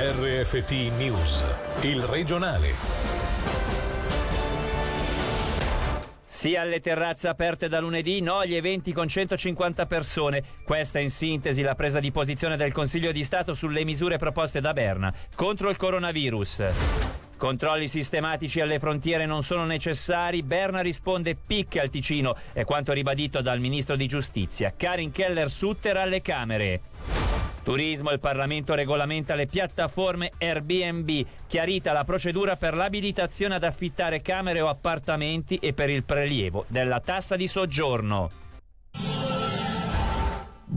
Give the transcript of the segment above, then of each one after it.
RFT News, il regionale. Sì alle terrazze aperte da lunedì, no agli eventi con 150 persone. Questa è in sintesi la presa di posizione del Consiglio di Stato sulle misure proposte da Berna contro il coronavirus. Controlli sistematici alle frontiere non sono necessari. Berna risponde picche al Ticino, è quanto ribadito dal ministro di giustizia. Karin Keller-Sutter alle Camere. Turismo, il Parlamento regolamenta le piattaforme Airbnb, chiarita la procedura per l'abilitazione ad affittare camere o appartamenti e per il prelievo della tassa di soggiorno.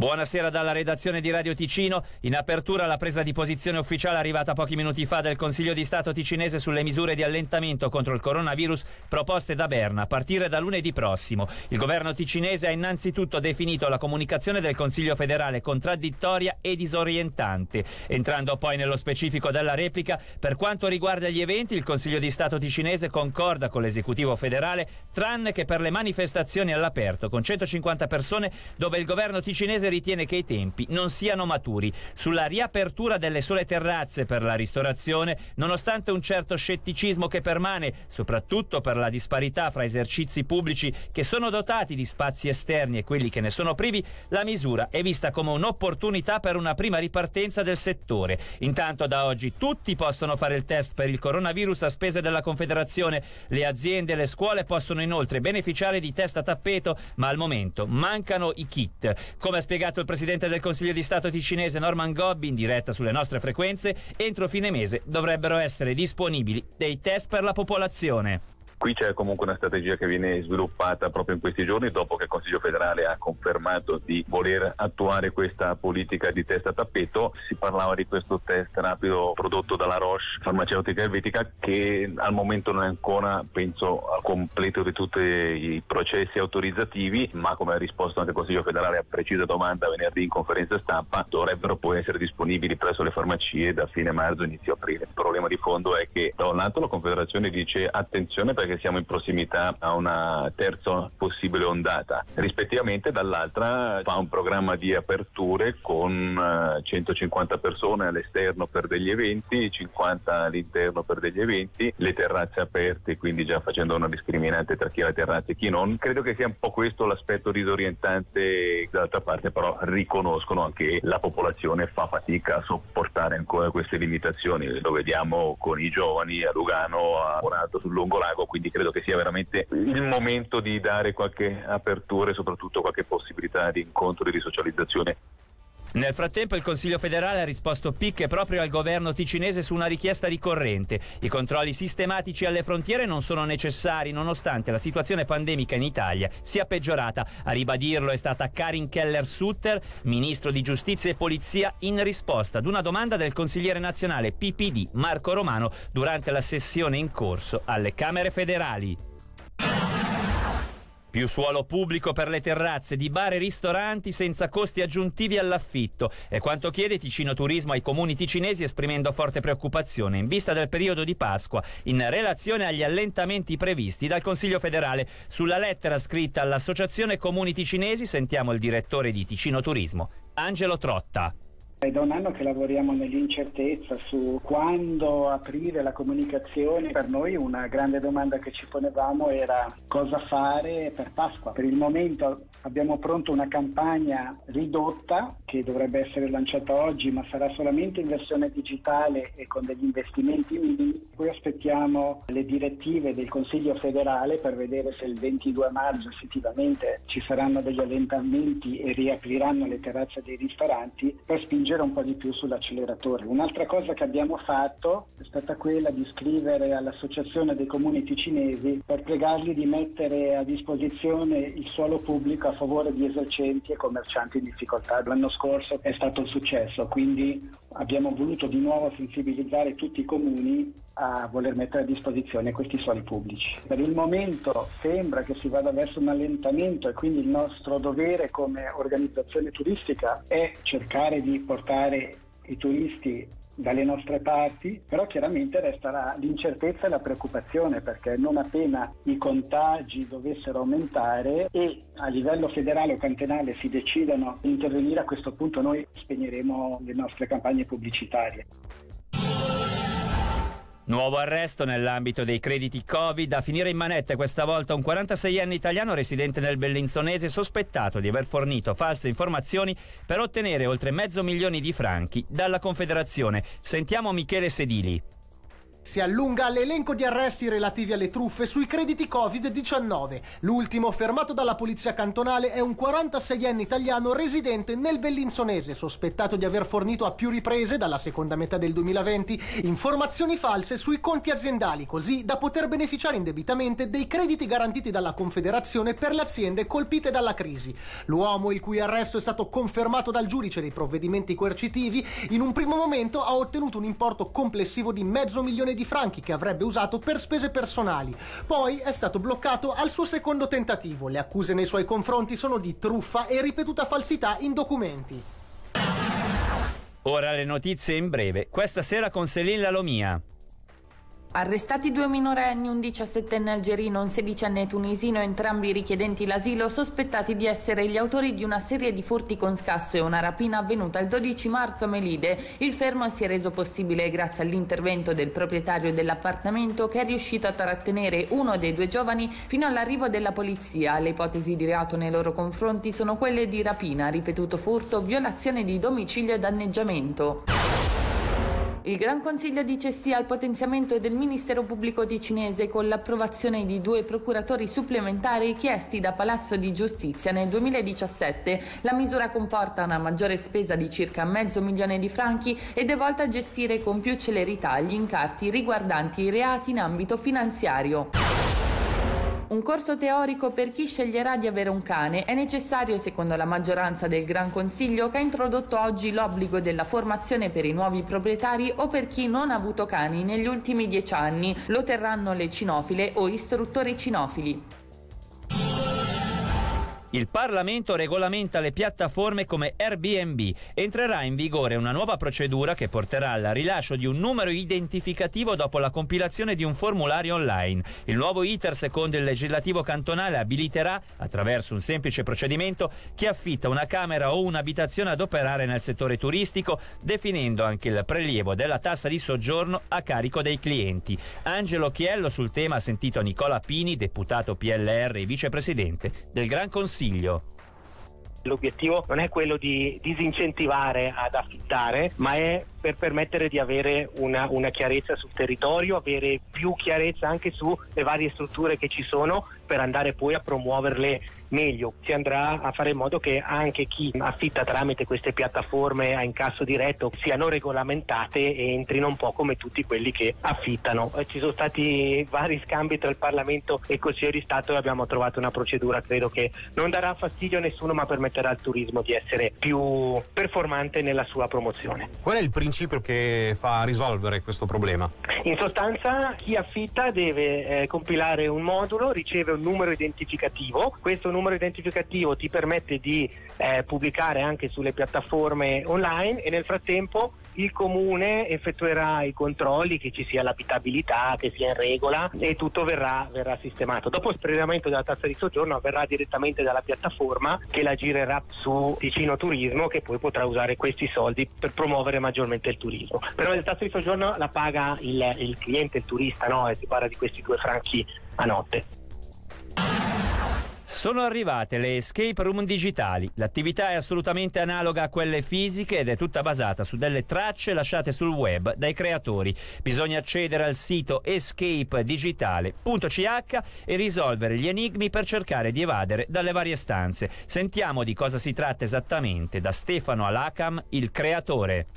Buonasera dalla redazione di Radio Ticino. In apertura la presa di posizione ufficiale arrivata pochi minuti fa del Consiglio di Stato ticinese sulle misure di allentamento contro il coronavirus proposte da Berna a partire da lunedì prossimo. Il governo ticinese ha innanzitutto definito la comunicazione del Consiglio federale contraddittoria e disorientante. Entrando poi nello specifico della replica, per quanto riguarda gli eventi, il Consiglio di Stato ticinese concorda con l'esecutivo federale, tranne che per le manifestazioni all'aperto con 150 persone dove il governo ticinese ritiene che i tempi non siano maturi. Sulla riapertura delle sole terrazze per la ristorazione, nonostante un certo scetticismo che permane, soprattutto per la disparità fra esercizi pubblici che sono dotati di spazi esterni e quelli che ne sono privi, la misura è vista come un'opportunità per una prima ripartenza del settore. Intanto da oggi tutti possono fare il test per il coronavirus a spese della Confederazione. Le aziende e le scuole possono inoltre beneficiare di test a tappeto, ma al momento mancano i kit. Come ha spiegato il presidente del Consiglio di Stato ticinese Norman Gobbi in diretta sulle nostre frequenze, entro fine mese dovrebbero essere disponibili dei test per la popolazione. Qui c'è comunque una strategia che viene sviluppata proprio in questi giorni dopo che il Consiglio federale ha confermato di voler attuare questa politica di test a tappeto. Si parlava di questo test rapido prodotto dalla Roche farmaceutica elvetica che al momento non è ancora, penso, al completo di tutti i processi autorizzativi, ma come ha risposto anche il Consiglio federale a precisa domanda venerdì in conferenza stampa, dovrebbero poi essere disponibili presso le farmacie da fine marzo, inizio aprile. Il problema di fondo è che da un lato la Confederazione dice attenzione perché che siamo in prossimità a una terza possibile ondata. Rispettivamente dall'altra fa un programma di aperture con 150 eh, persone all'esterno per degli eventi, 50 all'interno per degli eventi, le terrazze aperte, quindi già facendo una discriminante tra chi ha le terrazze e chi non. Credo che sia un po' questo l'aspetto disorientante, d'altra parte però riconoscono anche la popolazione fa fatica a sopportare ancora queste limitazioni. Lo vediamo con i giovani a Lugano, a Monato sul Lungolago, quindi quindi credo che sia veramente il momento di dare qualche apertura e soprattutto qualche possibilità di incontro e di socializzazione. Nel frattempo il Consiglio federale ha risposto picche proprio al governo ticinese su una richiesta ricorrente. I controlli sistematici alle frontiere non sono necessari nonostante la situazione pandemica in Italia sia peggiorata. A ribadirlo è stata Karin Keller-Sutter, ministro di Giustizia e Polizia, in risposta ad una domanda del consigliere nazionale PPD Marco Romano durante la sessione in corso alle Camere federali. Più suolo pubblico per le terrazze di bar e ristoranti senza costi aggiuntivi all'affitto. È quanto chiede Ticino Turismo ai comuni ticinesi esprimendo forte preoccupazione in vista del periodo di Pasqua in relazione agli allentamenti previsti dal Consiglio federale. Sulla lettera scritta all'Associazione Comuni Ticinesi sentiamo il direttore di Ticino Turismo, Angelo Trotta. È da un anno che lavoriamo nell'incertezza su quando aprire la comunicazione. Per noi una grande domanda che ci ponevamo era cosa fare per Pasqua. Per il momento abbiamo pronto una campagna ridotta che dovrebbe essere lanciata oggi ma sarà solamente in versione digitale e con degli investimenti minimi. Poi aspettiamo le direttive del Consiglio federale per vedere se il 22 marzo effettivamente ci saranno degli allentamenti e riapriranno le terrazze dei ristoranti per spingere spingere un po' di più sull'acceleratore. Un'altra cosa che abbiamo fatto è stata quella di scrivere all'Associazione dei Comuni Ticinesi per pregarli di mettere a disposizione il suolo pubblico a favore di esercenti e commercianti in difficoltà. L'anno scorso è stato un successo, quindi abbiamo voluto di nuovo sensibilizzare tutti i comuni a voler mettere a disposizione questi suoli pubblici. Per il momento sembra che si vada verso un allentamento e quindi il nostro dovere come organizzazione turistica è cercare di portare i turisti dalle nostre parti, però chiaramente resterà l'incertezza e la preoccupazione perché non appena i contagi dovessero aumentare e a livello federale o cantonale si decidano di intervenire, a questo punto noi spegneremo le nostre campagne pubblicitarie. Nuovo arresto nell'ambito dei crediti Covid. A finire in manette questa volta un 46enne italiano residente nel Bellinzonese sospettato di aver fornito false informazioni per ottenere oltre mezzo milione di franchi dalla Confederazione. Sentiamo Michele Sedili. Si allunga l'elenco di arresti relativi alle truffe sui crediti Covid-19. L'ultimo, fermato dalla polizia cantonale, è un 46enne italiano residente nel Bellinzonese, sospettato di aver fornito a più riprese, dalla seconda metà del 2020, informazioni false sui conti aziendali, così da poter beneficiare indebitamente dei crediti garantiti dalla Confederazione per le aziende colpite dalla crisi. L'uomo, il cui arresto è stato confermato dal giudice dei provvedimenti coercitivi, in un primo momento ha ottenuto un importo complessivo di mezzo milione milione di franchi che avrebbe usato per spese personali. Poi è stato bloccato al suo secondo tentativo. Le accuse nei suoi confronti sono di truffa e ripetuta falsità in documenti. Ora le notizie in breve. Questa sera con Selin Lalomia. Arrestati due minorenni, un 17enne algerino e un 16enne tunisino, entrambi richiedenti l'asilo, sospettati di essere gli autori di una serie di furti con scasso e una rapina avvenuta il 12 marzo a Melide. Il fermo si è reso possibile grazie all'intervento del proprietario dell'appartamento che è riuscito a trattenere uno dei due giovani fino all'arrivo della polizia. Le ipotesi di reato nei loro confronti sono quelle di rapina, ripetuto furto, violazione di domicilio e danneggiamento. Il Gran Consiglio dice sì al potenziamento del Ministero Pubblico ticinese con l'approvazione di due procuratori supplementari chiesti da Palazzo di Giustizia nel 2017. La misura comporta una maggiore spesa di circa mezzo milione di franchi ed è volta a gestire con più celerità gli incarti riguardanti i reati in ambito finanziario. Un corso teorico per chi sceglierà di avere un cane è necessario secondo la maggioranza del Gran Consiglio che ha introdotto oggi l'obbligo della formazione per i nuovi proprietari o per chi non ha avuto cani negli ultimi dieci anni. Lo terranno le cinofile o istruttori cinofili. Il Parlamento regolamenta le piattaforme come Airbnb. Entrerà in vigore una nuova procedura che porterà al rilascio di un numero identificativo dopo la compilazione di un formulario online. Il nuovo iter, secondo il legislativo cantonale, abiliterà, attraverso un semplice procedimento, chi affitta una camera o un'abitazione ad operare nel settore turistico, definendo anche il prelievo della tassa di soggiorno a carico dei clienti. Angelo Chiello sul tema ha sentito Nicola Pini, deputato PLR e vicepresidente del Gran Consiglio consiglio? L'obiettivo non è quello di disincentivare ad affittare, ma è per permettere di avere una, una, chiarezza sul territorio, avere più chiarezza anche sulle varie strutture che ci sono per andare poi a promuoverle meglio. Si andrà a fare in modo che anche chi affitta tramite queste piattaforme a incasso diretto siano regolamentate e entrino un po' come tutti quelli che affittano. Eh, ci sono stati vari scambi tra il Parlamento e il Consiglio di Stato e abbiamo trovato una procedura credo che non darà fastidio a nessuno ma permetterà al turismo di essere più performante nella sua promozione. Qual è il principio che fa risolvere questo problema? In sostanza chi affitta deve eh, compilare un modulo, riceve un numero identificativo, questo numero identificativo ti permette di eh, pubblicare anche sulle piattaforme online e nel frattempo il comune effettuerà i controlli che ci sia l'abitabilità, che sia in regola e tutto verrà, verrà sistemato. Dopo il prelevamento della tassa di soggiorno avverrà direttamente dalla piattaforma che la girerà su Ticino Turismo che poi potrà usare questi soldi per promuovere maggiormente il turismo. Però la tassa di soggiorno la paga il, il cliente, il turista, no? si parla di questi due franchi a notte. Sono arrivate le escape room digitali. L'attività è assolutamente analoga a quelle fisiche ed è tutta basata su delle tracce lasciate sul web dai creatori. Bisogna accedere al sito escapedigitale.ch e risolvere gli enigmi per cercare di evadere dalle varie stanze. Sentiamo di cosa si tratta esattamente da Stefano Alacam, il creatore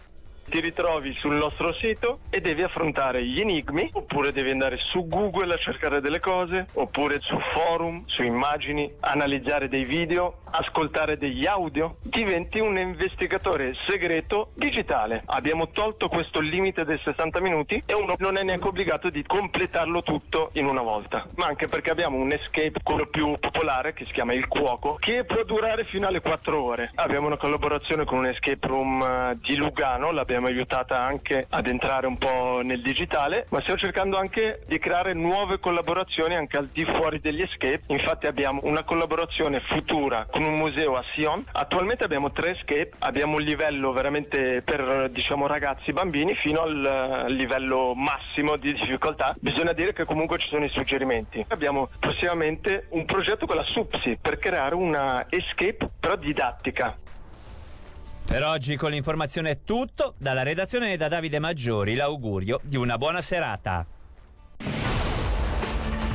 ti ritrovi sul nostro sito e devi affrontare gli enigmi, oppure devi andare su Google a cercare delle cose, oppure su forum, su immagini, analizzare dei video, ascoltare degli audio. Diventi un investigatore segreto digitale. Abbiamo tolto questo limite dei 60 minuti e uno non è neanche obbligato di completarlo tutto in una volta, ma anche perché abbiamo un escape, quello più popolare, che si chiama il cuoco, che può durare fino alle 4 ore. Abbiamo una collaborazione con un escape room eh, di Lugano, l'abbiamo l'abbiamo aiutata anche ad entrare un po' nel digitale, ma stiamo cercando anche di creare nuove collaborazioni anche al di fuori degli escape. Infatti abbiamo una collaborazione futura con un museo a Sion. Attualmente abbiamo tre escape, abbiamo un livello veramente per diciamo ragazzi bambini fino al livello massimo di difficoltà. Bisogna dire che comunque ci sono i suggerimenti. Abbiamo prossimamente un progetto con la SUPSI per creare una escape però didattica. Per oggi con l'informazione è tutto. Dalla redazione da Davide Maggiori l'augurio di una buona serata.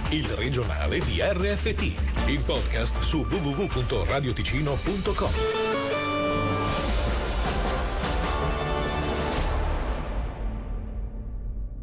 Il regionale di RFT, il podcast su www.radioticino.com.